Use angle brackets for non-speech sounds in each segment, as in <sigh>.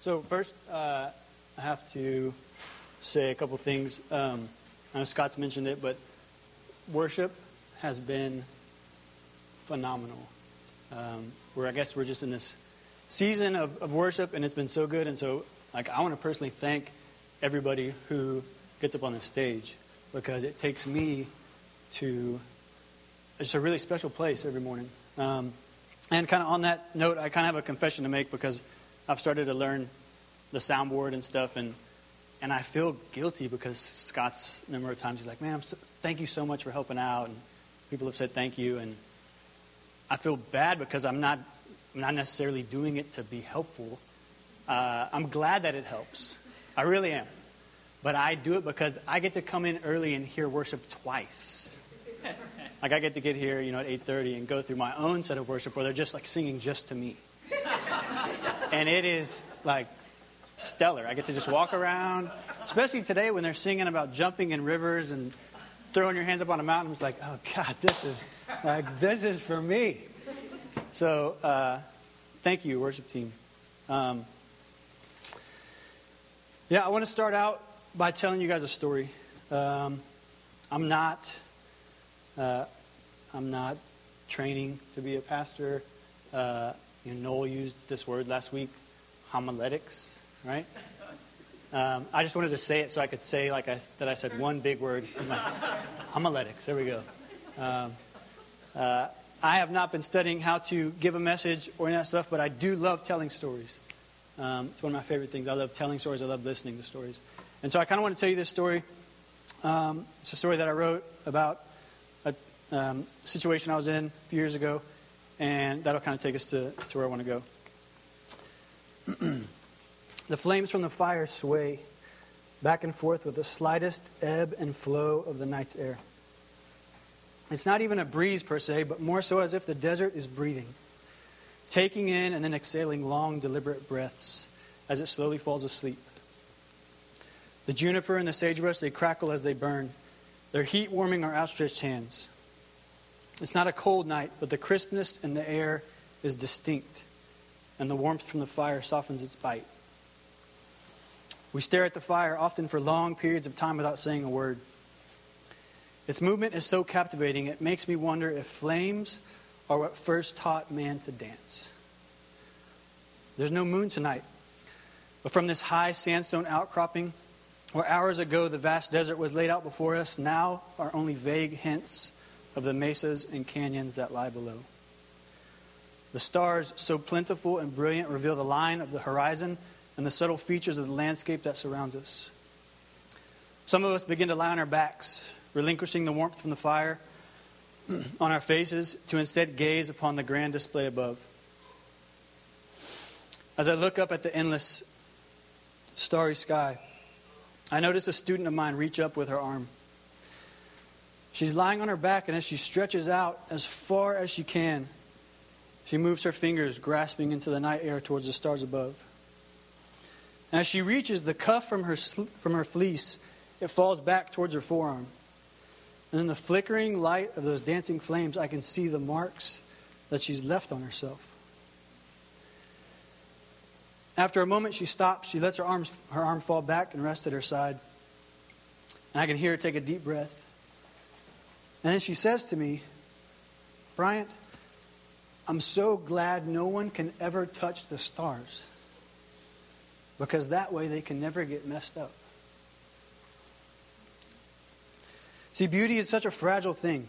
So first, uh, I have to say a couple things. Um, I know Scott's mentioned it, but worship has been phenomenal. Um, where I guess we're just in this season of, of worship, and it's been so good. And so, like, I want to personally thank everybody who gets up on the stage because it takes me to it's a really special place every morning. Um, and kind of on that note, I kind of have a confession to make because I've started to learn the soundboard and stuff, and and I feel guilty because Scott's a number of times he's like, "Man, so, thank you so much for helping out," and people have said thank you, and I feel bad because I'm not I'm not necessarily doing it to be helpful. Uh, I'm glad that it helps. I really am, but I do it because I get to come in early and hear worship twice. <laughs> like I get to get here, you know, at 8:30 and go through my own set of worship where they're just like singing just to me, and it is like stellar. I get to just walk around, especially today when they're singing about jumping in rivers and throwing your hands up on a mountain. It's like, oh God, this is like this is for me. So, uh, thank you, worship team. Um, yeah, I want to start out by telling you guys a story. Um, I'm not, uh, I'm not training to be a pastor. Uh, you know, Noel used this word last week, homiletics right? Um, I just wanted to say it so I could say like I, that I said one big word. <laughs> Homiletics. There we go. Um, uh, I have not been studying how to give a message or any of that stuff, but I do love telling stories. Um, it's one of my favorite things. I love telling stories. I love listening to stories. And so I kind of want to tell you this story. Um, it's a story that I wrote about a um, situation I was in a few years ago, and that'll kind of take us to, to where I want to go. <clears throat> The flames from the fire sway back and forth with the slightest ebb and flow of the night's air. It's not even a breeze per se, but more so as if the desert is breathing, taking in and then exhaling long, deliberate breaths as it slowly falls asleep. The juniper and the sagebrush, they crackle as they burn, their heat warming our outstretched hands. It's not a cold night, but the crispness in the air is distinct, and the warmth from the fire softens its bite. We stare at the fire, often for long periods of time without saying a word. Its movement is so captivating, it makes me wonder if flames are what first taught man to dance. There's no moon tonight, but from this high sandstone outcropping, where hours ago the vast desert was laid out before us, now are only vague hints of the mesas and canyons that lie below. The stars, so plentiful and brilliant, reveal the line of the horizon and the subtle features of the landscape that surrounds us. Some of us begin to lie on our backs, relinquishing the warmth from the fire <clears throat> on our faces to instead gaze upon the grand display above. As I look up at the endless starry sky, I notice a student of mine reach up with her arm. She's lying on her back, and as she stretches out as far as she can, she moves her fingers, grasping into the night air towards the stars above. And as she reaches the cuff from her, from her fleece, it falls back towards her forearm. And in the flickering light of those dancing flames, I can see the marks that she's left on herself. After a moment, she stops. She lets her, arms, her arm fall back and rest at her side. And I can hear her take a deep breath. And then she says to me, Bryant, I'm so glad no one can ever touch the stars because that way they can never get messed up. See, beauty is such a fragile thing.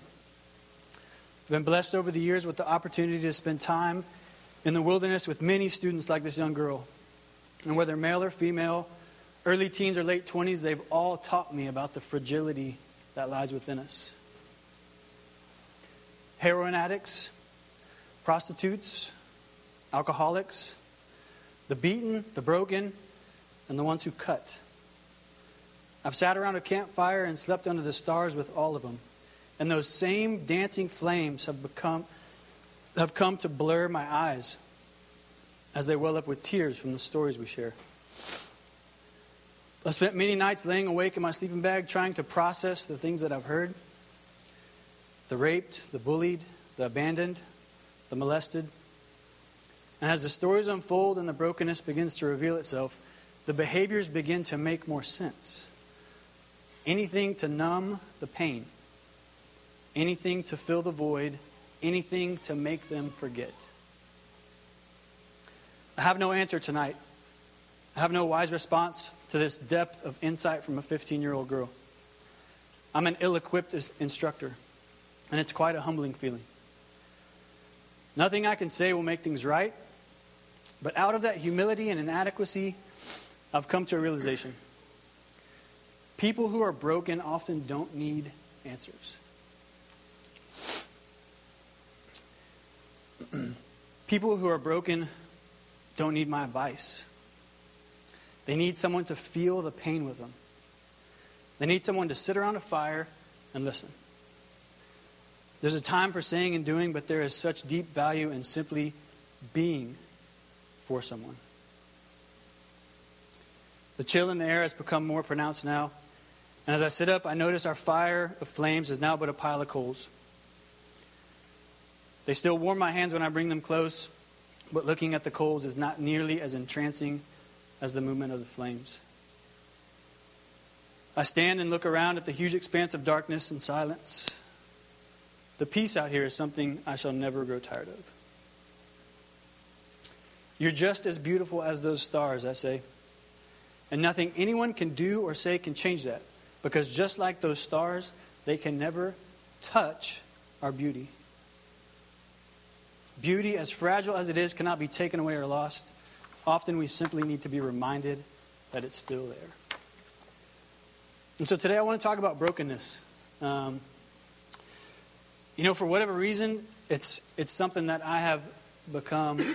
I've been blessed over the years with the opportunity to spend time in the wilderness with many students like this young girl. And whether male or female, early teens or late 20s, they've all taught me about the fragility that lies within us. Heroin addicts, prostitutes, alcoholics, the beaten, the broken, and the ones who cut. I've sat around a campfire and slept under the stars with all of them. And those same dancing flames have become have come to blur my eyes as they well up with tears from the stories we share. I've spent many nights laying awake in my sleeping bag trying to process the things that I've heard the raped, the bullied, the abandoned, the molested, And as the stories unfold and the brokenness begins to reveal itself, the behaviors begin to make more sense. Anything to numb the pain, anything to fill the void, anything to make them forget. I have no answer tonight. I have no wise response to this depth of insight from a 15 year old girl. I'm an ill equipped instructor, and it's quite a humbling feeling. Nothing I can say will make things right, but out of that humility and inadequacy, I've come to a realization. People who are broken often don't need answers. <clears throat> People who are broken don't need my advice. They need someone to feel the pain with them. They need someone to sit around a fire and listen. There's a time for saying and doing, but there is such deep value in simply being for someone. The chill in the air has become more pronounced now. And as I sit up, I notice our fire of flames is now but a pile of coals. They still warm my hands when I bring them close, but looking at the coals is not nearly as entrancing as the movement of the flames. I stand and look around at the huge expanse of darkness and silence. The peace out here is something I shall never grow tired of. You're just as beautiful as those stars, I say. And nothing anyone can do or say can change that. Because just like those stars, they can never touch our beauty. Beauty, as fragile as it is, cannot be taken away or lost. Often we simply need to be reminded that it's still there. And so today I want to talk about brokenness. Um, you know, for whatever reason, it's, it's something that I have become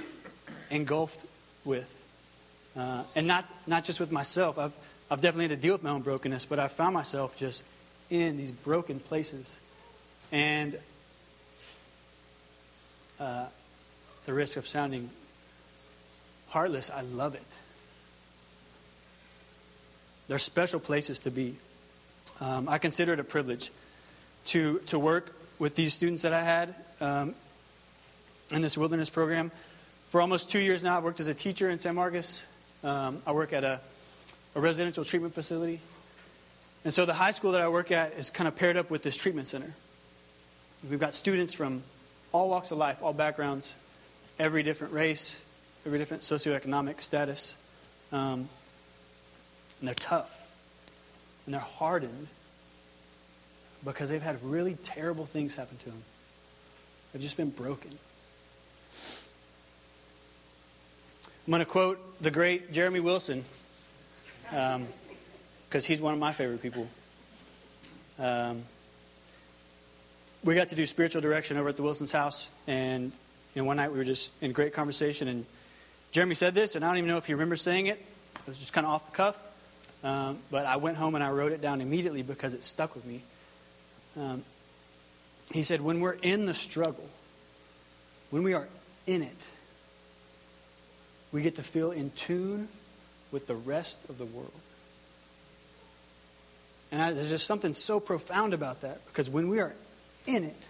engulfed with. Uh, and not, not just with myself. I've, I've definitely had to deal with my own brokenness, but I've found myself just in these broken places. And uh, the risk of sounding heartless, I love it. They're special places to be. Um, I consider it a privilege to, to work with these students that I had um, in this wilderness program. For almost two years now, I've worked as a teacher in San Marcos. Um, I work at a, a residential treatment facility. And so the high school that I work at is kind of paired up with this treatment center. We've got students from all walks of life, all backgrounds, every different race, every different socioeconomic status. Um, and they're tough. And they're hardened because they've had really terrible things happen to them. They've just been broken. I'm going to quote the great Jeremy Wilson because um, he's one of my favorite people. Um, we got to do spiritual direction over at the Wilson's house, and you know, one night we were just in great conversation, and Jeremy said this, and I don't even know if he remembers saying it. It was just kind of off the cuff, um, but I went home and I wrote it down immediately because it stuck with me. Um, he said, "When we're in the struggle, when we are in it." we get to feel in tune with the rest of the world. And I, there's just something so profound about that because when we are in it,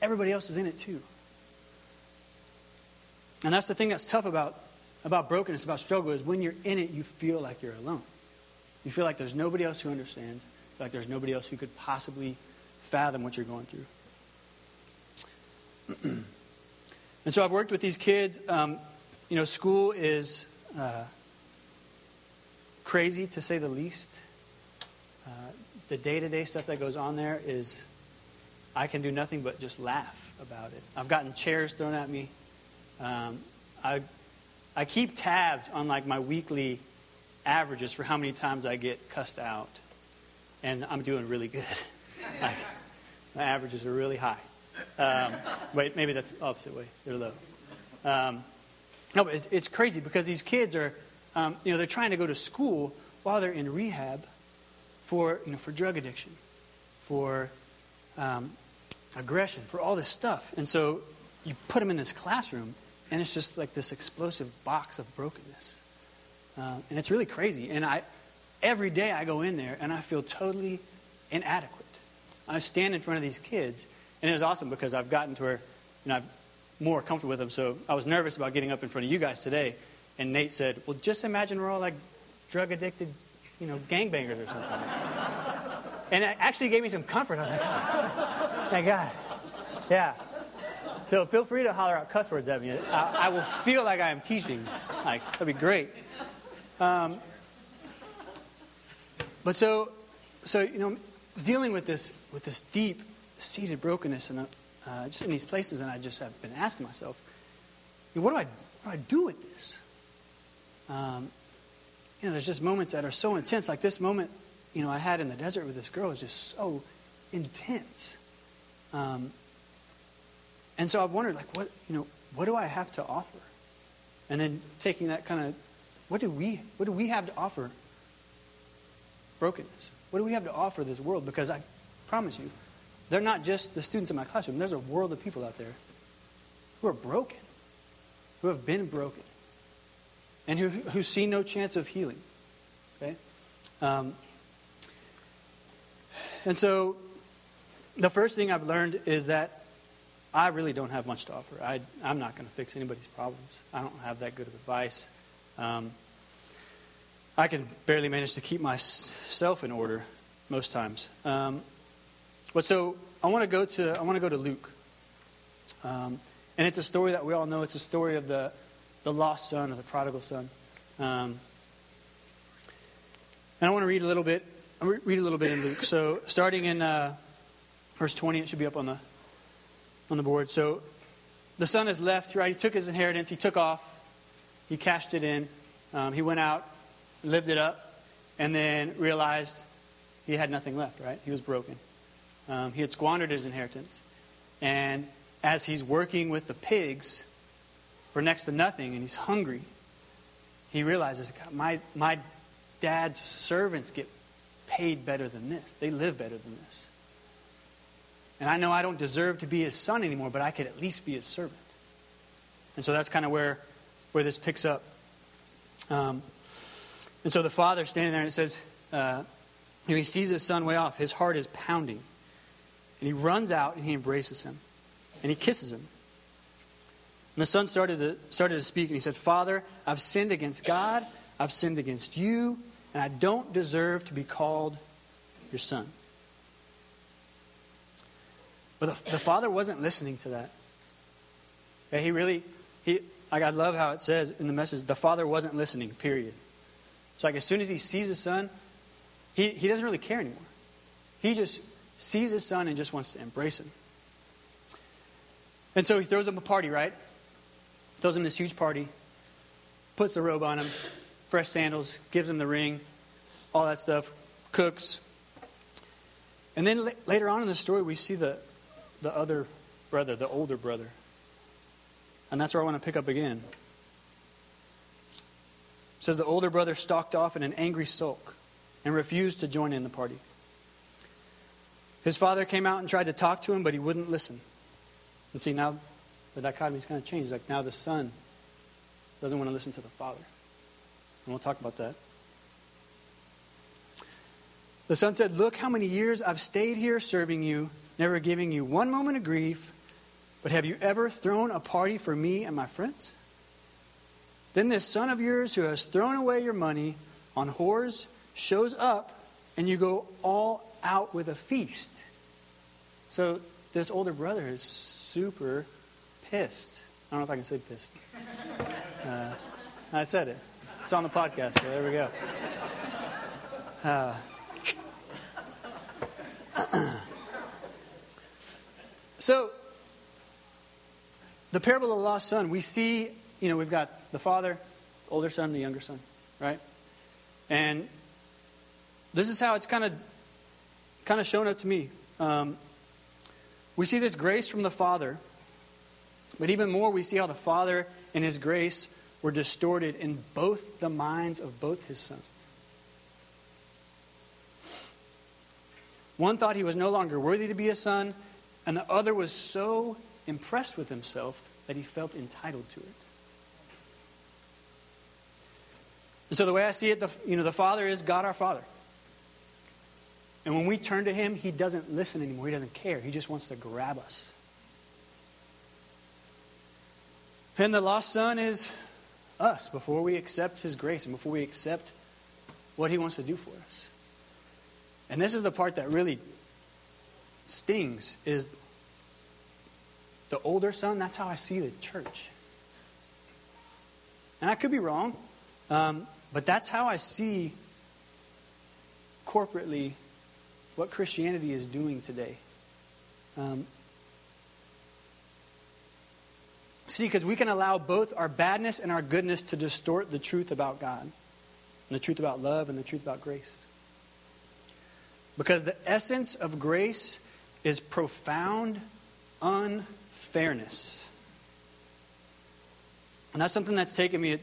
everybody else is in it too. And that's the thing that's tough about, about brokenness, about struggle, is when you're in it, you feel like you're alone. You feel like there's nobody else who understands, like there's nobody else who could possibly fathom what you're going through. <clears throat> and so I've worked with these kids. Um, you know, school is uh, crazy to say the least. Uh, the day to day stuff that goes on there is, I can do nothing but just laugh about it. I've gotten chairs thrown at me. Um, I, I keep tabs on like my weekly averages for how many times I get cussed out, and I'm doing really good. <laughs> like, my averages are really high. Um, wait, maybe that's the opposite way. They're low. Um, no, but it's, it's crazy because these kids are, um, you know, they're trying to go to school while they're in rehab for, you know, for drug addiction, for um, aggression, for all this stuff. And so you put them in this classroom, and it's just like this explosive box of brokenness. Uh, and it's really crazy. And I, every day I go in there, and I feel totally inadequate. I stand in front of these kids, and it was awesome because I've gotten to where, you know, I'm more comfortable with them. So I was nervous about getting up in front of you guys today. And Nate said, Well, just imagine we're all like drug addicted, you know, gangbangers or something. <laughs> and it actually gave me some comfort. I was like, Thank God. Yeah. So feel free to holler out cuss words at me. I, I will feel like I am teaching. Like, that'd be great. Um, but so, so, you know, dealing with this, with this deep seated brokenness and uh, just in these places, and I just have been asking myself, what do I, what do, I do with this? Um, you know, there's just moments that are so intense. Like this moment, you know, I had in the desert with this girl is just so intense. Um, and so I've wondered, like, what, you know, what do I have to offer? And then taking that kind of, what do we, what do we have to offer? Brokenness. What do we have to offer this world? Because I promise you, they're not just the students in my classroom. There's a world of people out there who are broken, who have been broken, and who, who see no chance of healing. Okay? Um, and so, the first thing I've learned is that I really don't have much to offer. I, am not going to fix anybody's problems. I don't have that good of advice. Um, I can barely manage to keep myself in order most times. Um, but so I want to go to I want to go to Luke, um, and it's a story that we all know. It's a story of the the lost son or the prodigal son. Um, and I want to read a little bit. read a little bit in Luke. So starting in uh, verse twenty, it should be up on the on the board. So the son has left. Right, he took his inheritance. He took off. He cashed it in. Um, he went out, lived it up, and then realized he had nothing left. Right, he was broken. Um, he had squandered his inheritance. And as he's working with the pigs for next to nothing and he's hungry, he realizes, my, my dad's servants get paid better than this. They live better than this. And I know I don't deserve to be his son anymore, but I could at least be his servant. And so that's kind of where, where this picks up. Um, and so the father standing there and it says, uh, he sees his son way off. His heart is pounding. And he runs out and he embraces him. And he kisses him. And the son started to, started to speak and he said, Father, I've sinned against God, I've sinned against you, and I don't deserve to be called your son. But the, the father wasn't listening to that. Okay, he really, he, like I love how it says in the message, the father wasn't listening, period. So like as soon as he sees his son, he, he doesn't really care anymore. He just sees his son and just wants to embrace him. And so he throws him a party, right? Throws him this huge party, puts the robe on him, fresh sandals, gives him the ring, all that stuff, cooks. And then later on in the story, we see the, the other brother, the older brother. And that's where I want to pick up again. Says the older brother stalked off in an angry sulk and refused to join in the party. His father came out and tried to talk to him, but he wouldn't listen. And see, now the dichotomy's kind of changed. Like now the son doesn't want to listen to the father. And we'll talk about that. The son said, Look how many years I've stayed here serving you, never giving you one moment of grief. But have you ever thrown a party for me and my friends? Then this son of yours who has thrown away your money on whores shows up, and you go all out with a feast. So this older brother is super pissed. I don't know if I can say pissed. <laughs> Uh, I said it. It's on the podcast, so there we go. Uh, <clears throat> so, the parable of the lost son, we see, you know, we've got the father, older son, the younger son, right? And this is how it's kind of kind of shown up to me. Um, we see this grace from the Father, but even more, we see how the Father and His grace were distorted in both the minds of both His sons. One thought he was no longer worthy to be a son, and the other was so impressed with himself that he felt entitled to it. And so the way I see it, the, you know, the Father is God our Father. And when we turn to Him, He doesn't listen anymore. He doesn't care. He just wants to grab us. And the lost son is us before we accept his grace and before we accept what he wants to do for us. And this is the part that really stings is the older son, that's how I see the church. And I could be wrong, um, but that's how I see corporately what Christianity is doing today. Um, see, because we can allow both our badness and our goodness to distort the truth about God, and the truth about love, and the truth about grace. Because the essence of grace is profound unfairness. And that's something that's taken me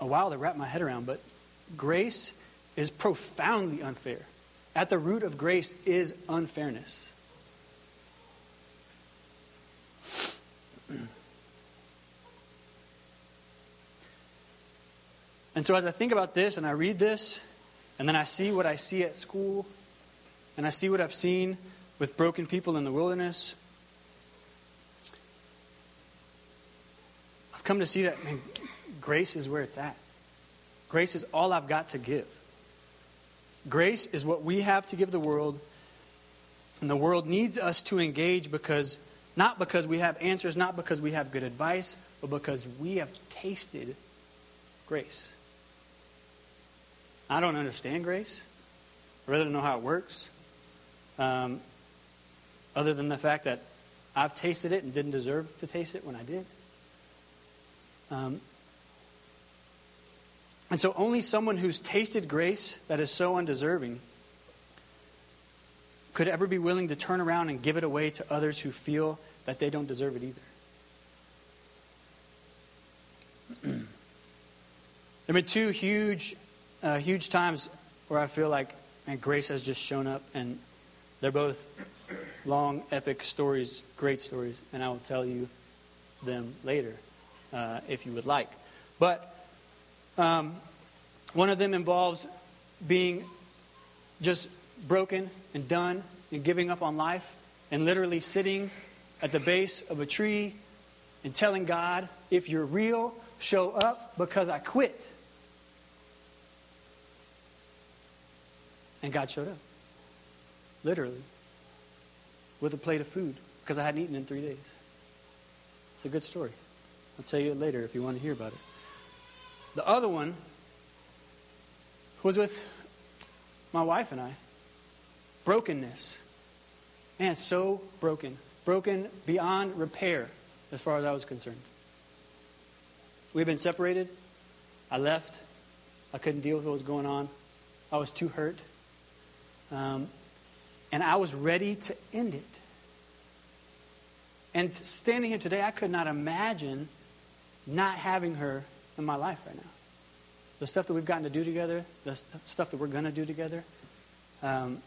a while to wrap my head around, but grace is profoundly unfair. At the root of grace is unfairness. <clears throat> And so, as I think about this and I read this, and then I see what I see at school, and I see what I've seen with broken people in the wilderness, I've come to see that man, grace is where it's at. Grace is all I've got to give. Grace is what we have to give the world, and the world needs us to engage because not because we have answers, not because we have good advice, but because we have tasted grace. I don't understand grace. I really don't know how it works. Um, other than the fact that I've tasted it and didn't deserve to taste it when I did. Um, and so, only someone who's tasted grace that is so undeserving could ever be willing to turn around and give it away to others who feel that they don't deserve it either. <clears throat> there have been two huge, uh, huge times where I feel like man, grace has just shown up, and they're both long, epic stories, great stories, and I will tell you them later uh, if you would like. But um, one of them involves being just broken and done and giving up on life and literally sitting at the base of a tree and telling God, if you're real, show up because I quit. And God showed up. Literally with a plate of food because I hadn't eaten in three days. It's a good story. I'll tell you later if you want to hear about it. The other one was with my wife and I. Brokenness. Man, so broken. Broken beyond repair as far as I was concerned. We've been separated. I left. I couldn't deal with what was going on. I was too hurt. Um, and I was ready to end it. And standing here today, I could not imagine not having her in my life right now. The stuff that we've gotten to do together, the stuff that we're going to do together, um,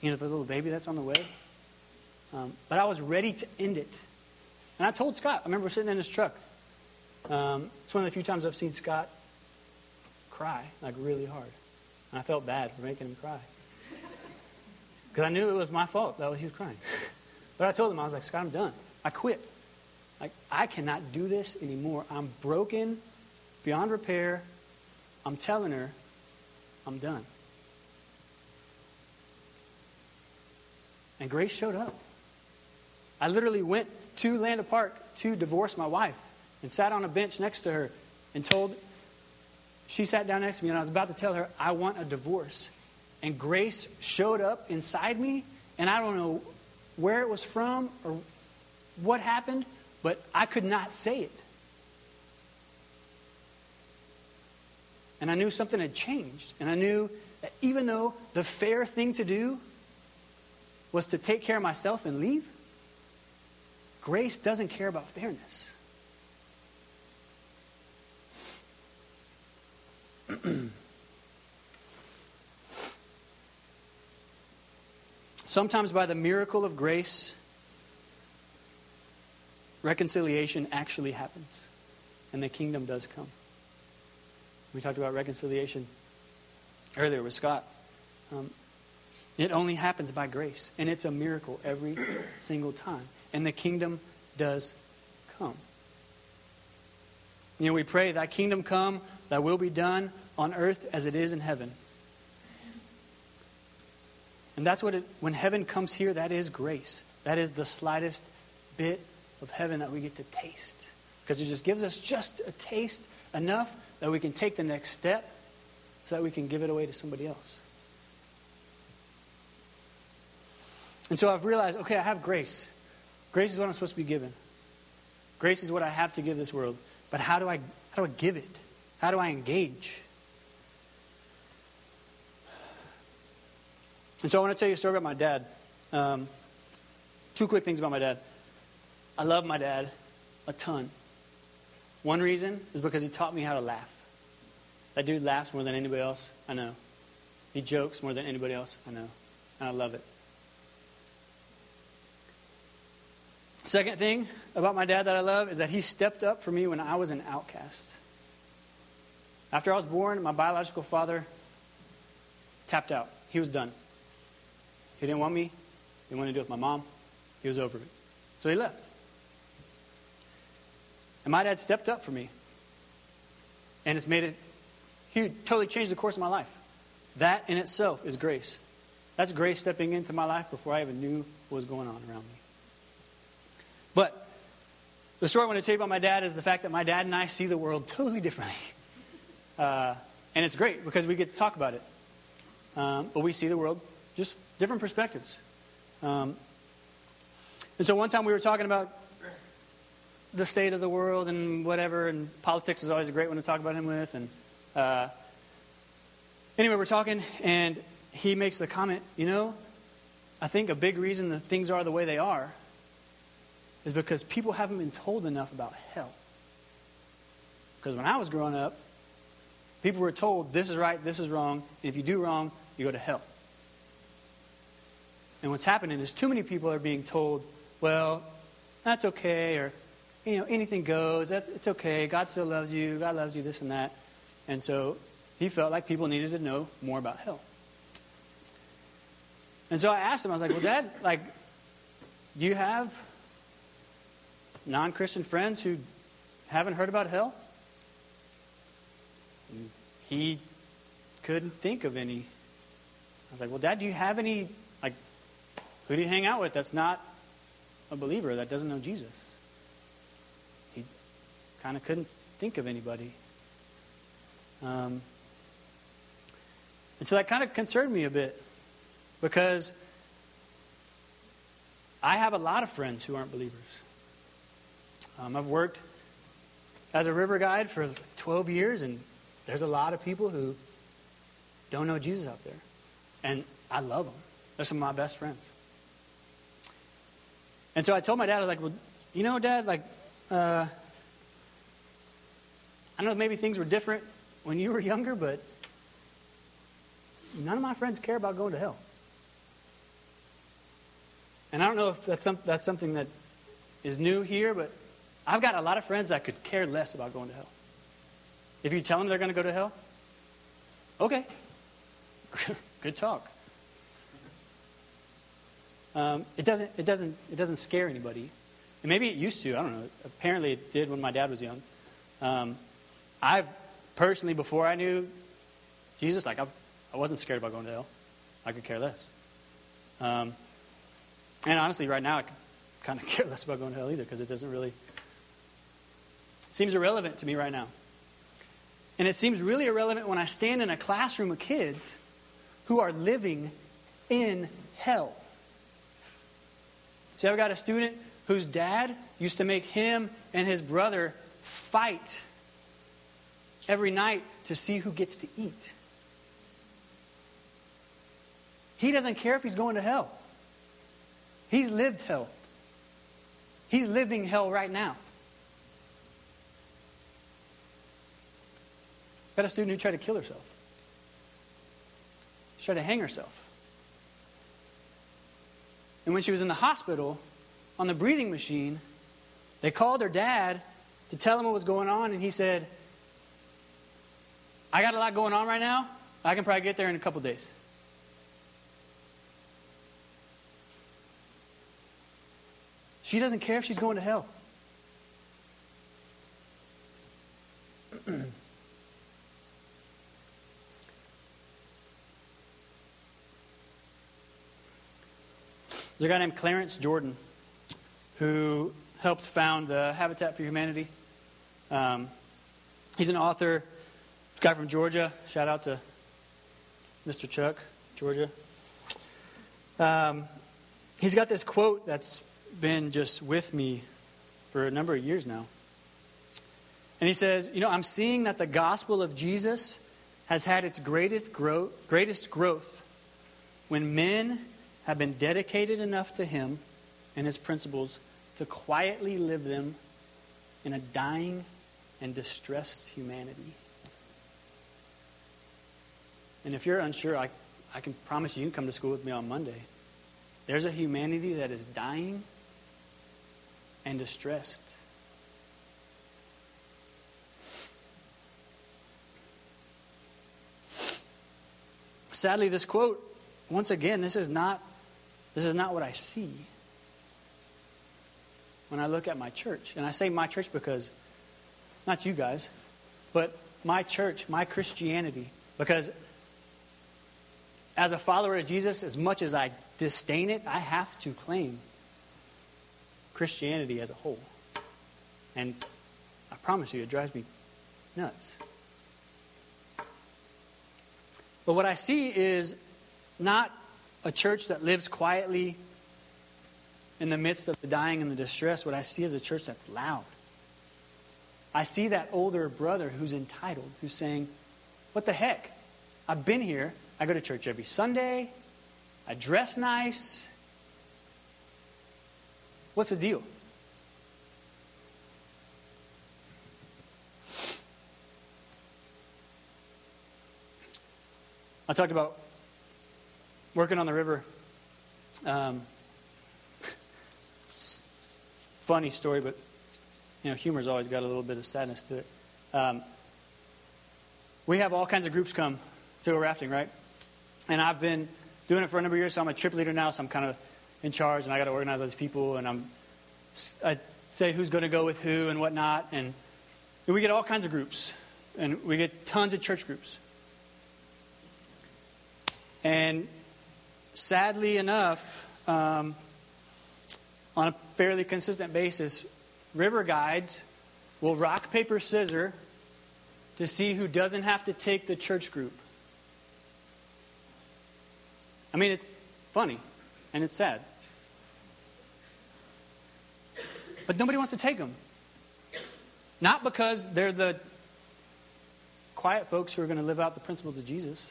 you know, the little baby that's on the way. Um, but I was ready to end it. And I told Scott, I remember sitting in his truck. Um, it's one of the few times I've seen Scott cry, like really hard. And I felt bad for making him cry. Because I knew it was my fault that he was crying. But I told him, I was like, Scott, I'm done. I quit. Like, I cannot do this anymore. I'm broken beyond repair. I'm telling her, I'm done. And Grace showed up. I literally went to Land Park to divorce my wife and sat on a bench next to her and told, she sat down next to me and I was about to tell her, I want a divorce and grace showed up inside me, and I don't know where it was from or what happened, but I could not say it. And I knew something had changed. And I knew that even though the fair thing to do was to take care of myself and leave, grace doesn't care about fairness. <clears throat> Sometimes, by the miracle of grace, reconciliation actually happens, and the kingdom does come. We talked about reconciliation earlier with Scott. Um, it only happens by grace, and it's a miracle every <clears throat> single time. And the kingdom does come. You know, we pray, Thy kingdom come, Thy will be done on earth as it is in heaven. And that's what it, when heaven comes here, that is grace. That is the slightest bit of heaven that we get to taste. Because it just gives us just a taste enough that we can take the next step so that we can give it away to somebody else. And so I've realized okay, I have grace. Grace is what I'm supposed to be given. Grace is what I have to give this world. But how do I, how do I give it? How do I engage? And so I want to tell you a story about my dad. Um, two quick things about my dad. I love my dad a ton. One reason is because he taught me how to laugh. That dude laughs more than anybody else I know. He jokes more than anybody else I know. And I love it. Second thing about my dad that I love is that he stepped up for me when I was an outcast. After I was born, my biological father tapped out. He was done. He didn't want me. He didn't want to do it with my mom. He was over it. So he left. And my dad stepped up for me. And it's made it, he totally changed the course of my life. That in itself is grace. That's grace stepping into my life before I even knew what was going on around me. But the story I want to tell you about my dad is the fact that my dad and I see the world totally differently. <laughs> Uh, and it's great because we get to talk about it. Um, but we see the world just different perspectives. Um, and so one time we were talking about the state of the world and whatever, and politics is always a great one to talk about him with. And uh, anyway, we're talking, and he makes the comment, you know, I think a big reason that things are the way they are is because people haven't been told enough about hell. Because when I was growing up, people were told this is right, this is wrong, and if you do wrong, you go to hell. And what's happening is too many people are being told, well, that's okay, or you know, anything goes, it's okay, God still loves you, God loves you, this and that. And so he felt like people needed to know more about hell. And so I asked him, I was like, well, Dad, like, do you have non Christian friends who haven't heard about hell? And he couldn't think of any. I was like, well, Dad, do you have any, like, who do you hang out with that's not a believer, that doesn't know Jesus? Kind of couldn't think of anybody. Um, and so that kind of concerned me a bit because I have a lot of friends who aren't believers. Um, I've worked as a river guide for 12 years, and there's a lot of people who don't know Jesus out there. And I love them. They're some of my best friends. And so I told my dad, I was like, well, you know, Dad, like, uh, I know maybe things were different when you were younger, but none of my friends care about going to hell. And I don't know if that's, some, that's something that is new here, but I've got a lot of friends that could care less about going to hell. If you tell them they're going to go to hell, okay, <laughs> good talk. Um, it doesn't. It doesn't. It doesn't scare anybody. And maybe it used to. I don't know. Apparently, it did when my dad was young. Um, I've personally, before I knew Jesus, like I, I wasn't scared about going to hell. I could care less. Um, and honestly, right now, I kind of <laughs> care less about going to hell either because it doesn't really seems irrelevant to me right now. And it seems really irrelevant when I stand in a classroom of kids who are living in hell. See, I've got a student whose dad used to make him and his brother fight every night to see who gets to eat. He doesn't care if he's going to hell. He's lived hell. He's living hell right now. Got a student who tried to kill herself. She tried to hang herself. And when she was in the hospital on the breathing machine, they called her dad to tell him what was going on, and he said, I got a lot going on right now. I can probably get there in a couple days. She doesn't care if she's going to hell. <clears throat> There's a guy named Clarence Jordan who helped found the Habitat for Humanity. Um, he's an author guy from Georgia. Shout out to Mr. Chuck, Georgia. Um, he's got this quote that's been just with me for a number of years now. And he says, You know, I'm seeing that the gospel of Jesus has had its greatest greatest growth when men have been dedicated enough to him and his principles to quietly live them in a dying and distressed humanity. And if you're unsure, I, I can promise you, you can come to school with me on Monday. There's a humanity that is dying and distressed. Sadly, this quote, once again, this is not this is not what I see when I look at my church. And I say my church because not you guys, but my church, my Christianity, because as a follower of Jesus, as much as I disdain it, I have to claim Christianity as a whole. And I promise you, it drives me nuts. But what I see is not a church that lives quietly in the midst of the dying and the distress. What I see is a church that's loud. I see that older brother who's entitled, who's saying, What the heck? I've been here. I go to church every Sunday. I dress nice. What's the deal? I talked about working on the river. Um, <laughs> funny story, but you know, humor's always got a little bit of sadness to it. Um, we have all kinds of groups come to a rafting, right? And I've been doing it for a number of years, so I'm a trip leader now, so I'm kind of in charge, and I got to organize all these people, and I'm I say who's going to go with who and whatnot, and we get all kinds of groups, and we get tons of church groups. And sadly enough, um, on a fairly consistent basis, river guides will rock, paper, scissors to see who doesn't have to take the church group. I mean, it's funny and it's sad. But nobody wants to take them. Not because they're the quiet folks who are going to live out the principles of Jesus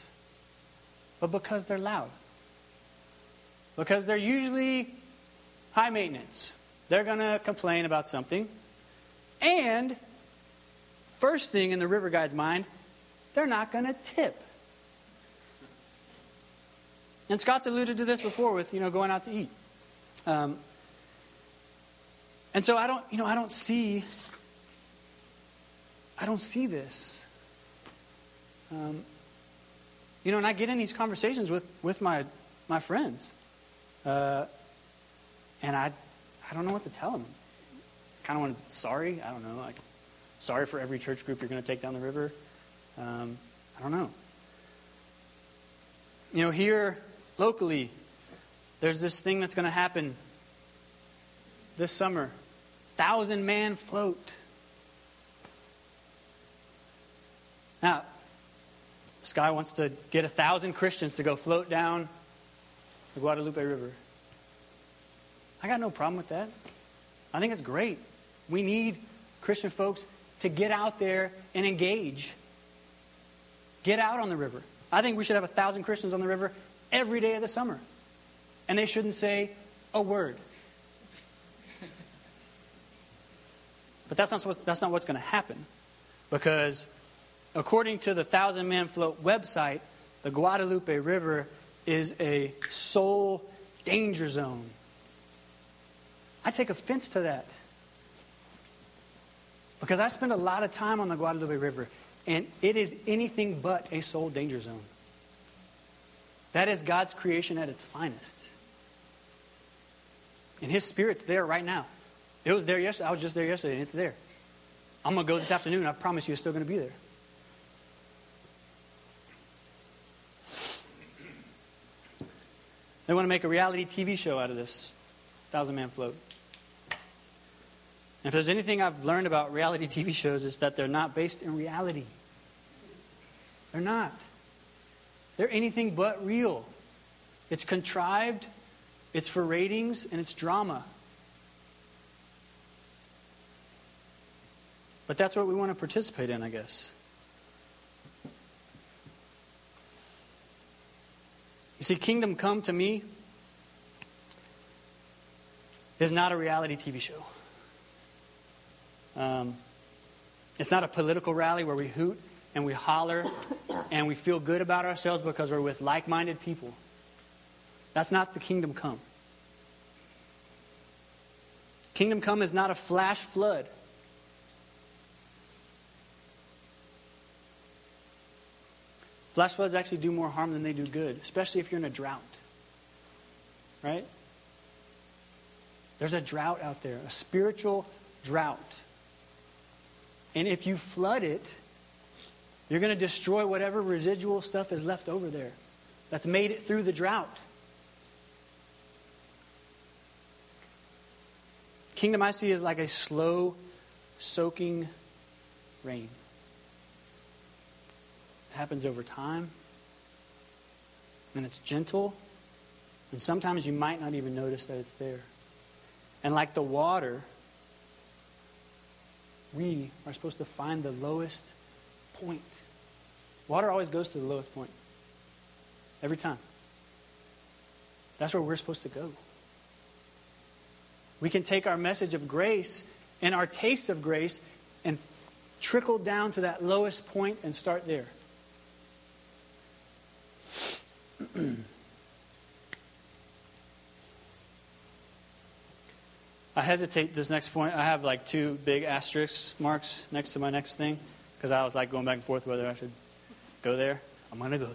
but because they're loud. Because they're usually high maintenance. They're going to complain about something. And, first thing in the river guide's mind, they're not going to tip. And Scott's alluded to this before with, you know, going out to eat. Um, and so I don't, you know, I don't see, I don't see this. Um, you know, and I get in these conversations with, with my, my friends. Uh, and I, I don't know what to tell them. kind of want to, sorry, I don't know. Like, sorry for every church group you're going to take down the river. Um, I don't know. You know, here locally, there's this thing that's going to happen this summer thousand man float. Now, this guy wants to get a thousand Christians to go float down the Guadalupe River. I got no problem with that. I think it's great. We need Christian folks to get out there and engage. Get out on the river. I think we should have a thousand Christians on the river every day of the summer. And they shouldn't say a word. But that's not, that's not what's going to happen. Because According to the Thousand Man Float website, the Guadalupe River is a soul danger zone. I take offense to that. Because I spend a lot of time on the Guadalupe River, and it is anything but a soul danger zone. That is God's creation at its finest. And His Spirit's there right now. It was there yesterday. I was just there yesterday, and it's there. I'm going to go this afternoon. I promise you it's still going to be there. They want to make a reality TV show out of this thousand man float. And if there's anything I've learned about reality TV shows, it's that they're not based in reality. They're not. They're anything but real. It's contrived, it's for ratings, and it's drama. But that's what we want to participate in, I guess. You see, Kingdom Come to me is not a reality TV show. Um, it's not a political rally where we hoot and we holler and we feel good about ourselves because we're with like minded people. That's not the kingdom come. Kingdom come is not a flash flood. Flash floods actually do more harm than they do good, especially if you're in a drought. Right? There's a drought out there, a spiritual drought. And if you flood it, you're going to destroy whatever residual stuff is left over there that's made it through the drought. Kingdom I see is like a slow, soaking rain. It happens over time, and it's gentle, and sometimes you might not even notice that it's there. And like the water, we are supposed to find the lowest point. Water always goes to the lowest point. Every time. That's where we're supposed to go. We can take our message of grace and our taste of grace and trickle down to that lowest point and start there. <clears throat> I hesitate this next point. I have like two big asterisk marks next to my next thing because I was like going back and forth whether I should go there. I'm going to go there.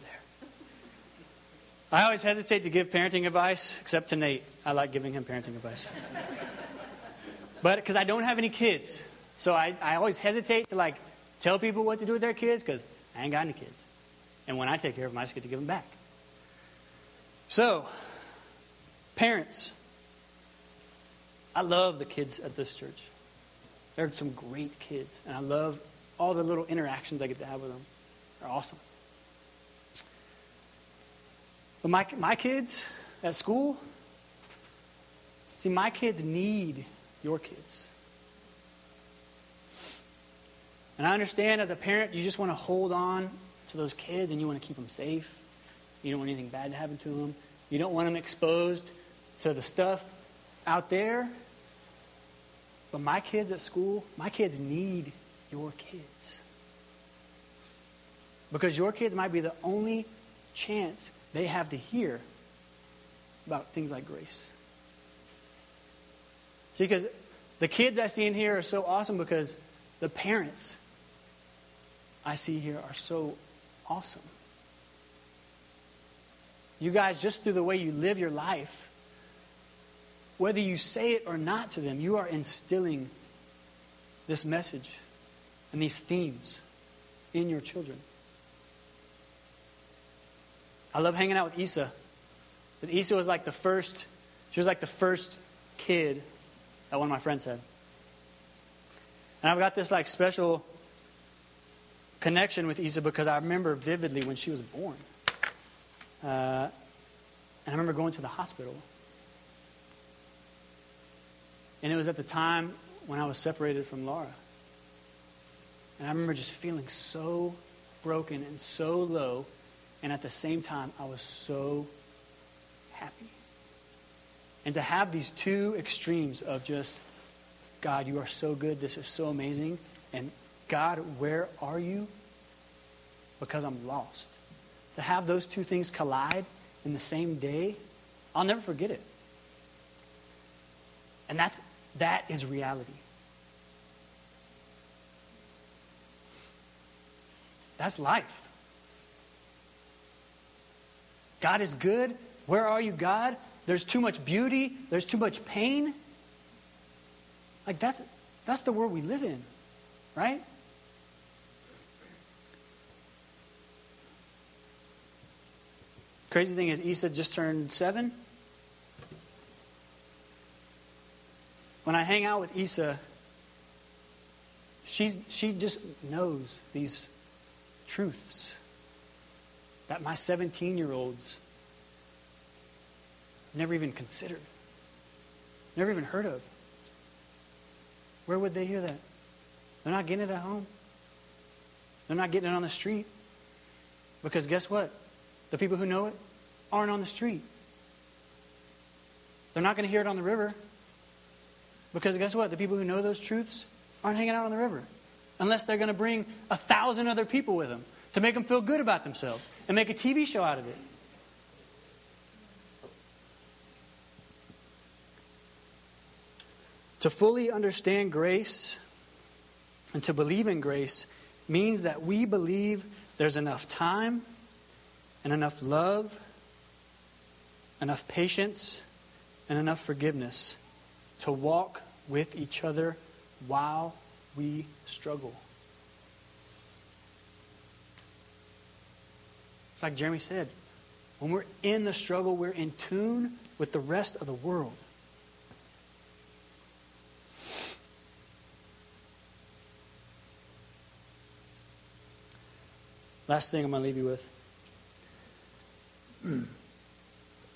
I always hesitate to give parenting advice, except to Nate. I like giving him parenting advice. but because I don't have any kids. So I, I always hesitate to like tell people what to do with their kids because I ain't got any kids. And when I take care of them, I just get to give them back. So, parents, I love the kids at this church. They're some great kids, and I love all the little interactions I get to have with them. They're awesome. But my, my kids at school, see, my kids need your kids. And I understand as a parent, you just want to hold on to those kids and you want to keep them safe. You don't want anything bad to happen to them. You don't want them exposed to the stuff out there but my kids at school, my kids need your kids. Because your kids might be the only chance they have to hear about things like grace. See, because the kids I see in here are so awesome because the parents I see here are so awesome. You guys, just through the way you live your life, whether you say it or not to them, you are instilling this message and these themes in your children. I love hanging out with Isa. Because Isa was like the first, she was like the first kid that one of my friends had. And I've got this like special connection with Isa because I remember vividly when she was born. Uh, and I remember going to the hospital and it was at the time when I was separated from Laura. And I remember just feeling so broken and so low. And at the same time, I was so happy. And to have these two extremes of just, God, you are so good. This is so amazing. And God, where are you? Because I'm lost. To have those two things collide in the same day, I'll never forget it. And that's that is reality. That's life. God is good. Where are you, God? There's too much beauty. There's too much pain. Like, that's, that's the world we live in, right? Crazy thing is, Isa just turned seven. When I hang out with Isa, she's, she just knows these truths that my 17 year olds never even considered, never even heard of. Where would they hear that? They're not getting it at home. They're not getting it on the street. Because guess what? The people who know it aren't on the street. They're not going to hear it on the river. Because guess what? The people who know those truths aren't hanging out on the river. Unless they're going to bring a thousand other people with them to make them feel good about themselves and make a TV show out of it. To fully understand grace and to believe in grace means that we believe there's enough time and enough love, enough patience, and enough forgiveness to walk with each other while we struggle. It's like Jeremy said when we're in the struggle, we're in tune with the rest of the world. Last thing I'm going to leave you with. <clears throat>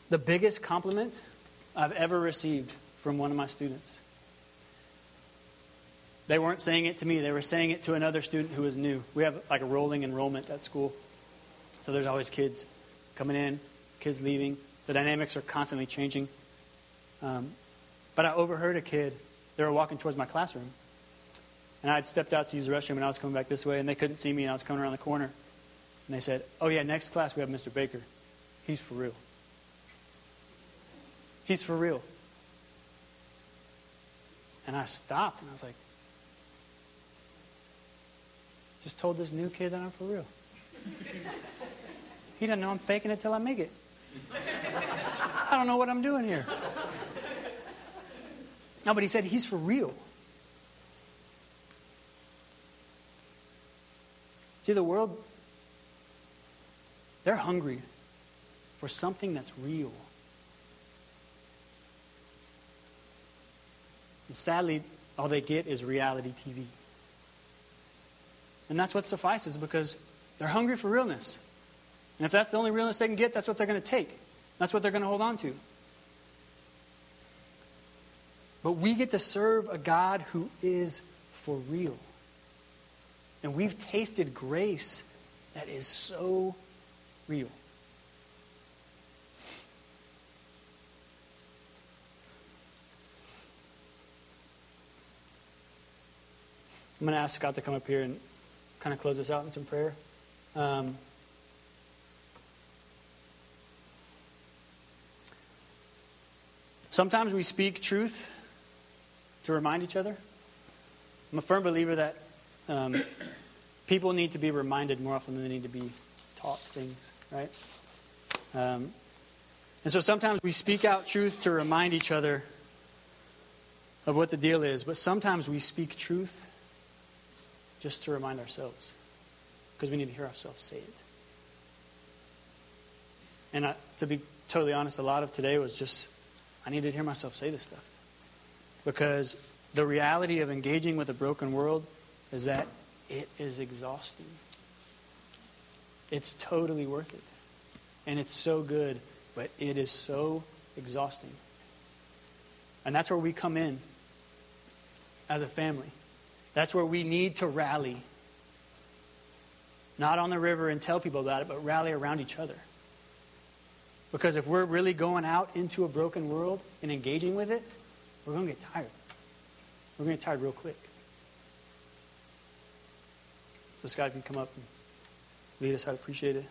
the biggest compliment I've ever received from one of my students. They weren't saying it to me, they were saying it to another student who was new. We have like a rolling enrollment at school. So there's always kids coming in, kids leaving. The dynamics are constantly changing. Um, but I overheard a kid, they were walking towards my classroom. And I had stepped out to use the restroom and I was coming back this way and they couldn't see me and I was coming around the corner. And they said, Oh, yeah, next class we have Mr. Baker. He's for real. He's for real. And I stopped and I was like, just told this new kid that I'm for real. he doesn't know I'm faking it till I make it. I don't know what I'm doing here. No, but he said he's for real. See, the world they're hungry for something that's real. And sadly, all they get is reality TV. And that's what suffices because they're hungry for realness. And if that's the only realness they can get, that's what they're going to take. That's what they're going to hold on to. But we get to serve a God who is for real. And we've tasted grace that is so real. I'm going to ask Scott to come up here and kind of close us out in some prayer. Um, sometimes we speak truth to remind each other. I'm a firm believer that um, people need to be reminded more often than they need to be taught things right? Um, and so sometimes we speak out truth to remind each other of what the deal is, but sometimes we speak truth just to remind ourselves because we need to hear ourselves say it. And I, to be totally honest, a lot of today was just, I needed to hear myself say this stuff. Because the reality of engaging with a broken world is that it is exhausting. It's totally worth it. And it's so good, but it is so exhausting. And that's where we come in as a family. That's where we need to rally. Not on the river and tell people about it, but rally around each other. Because if we're really going out into a broken world and engaging with it, we're going to get tired. We're going to get tired real quick. So, Scott, can come up and lead us. I'd appreciate it.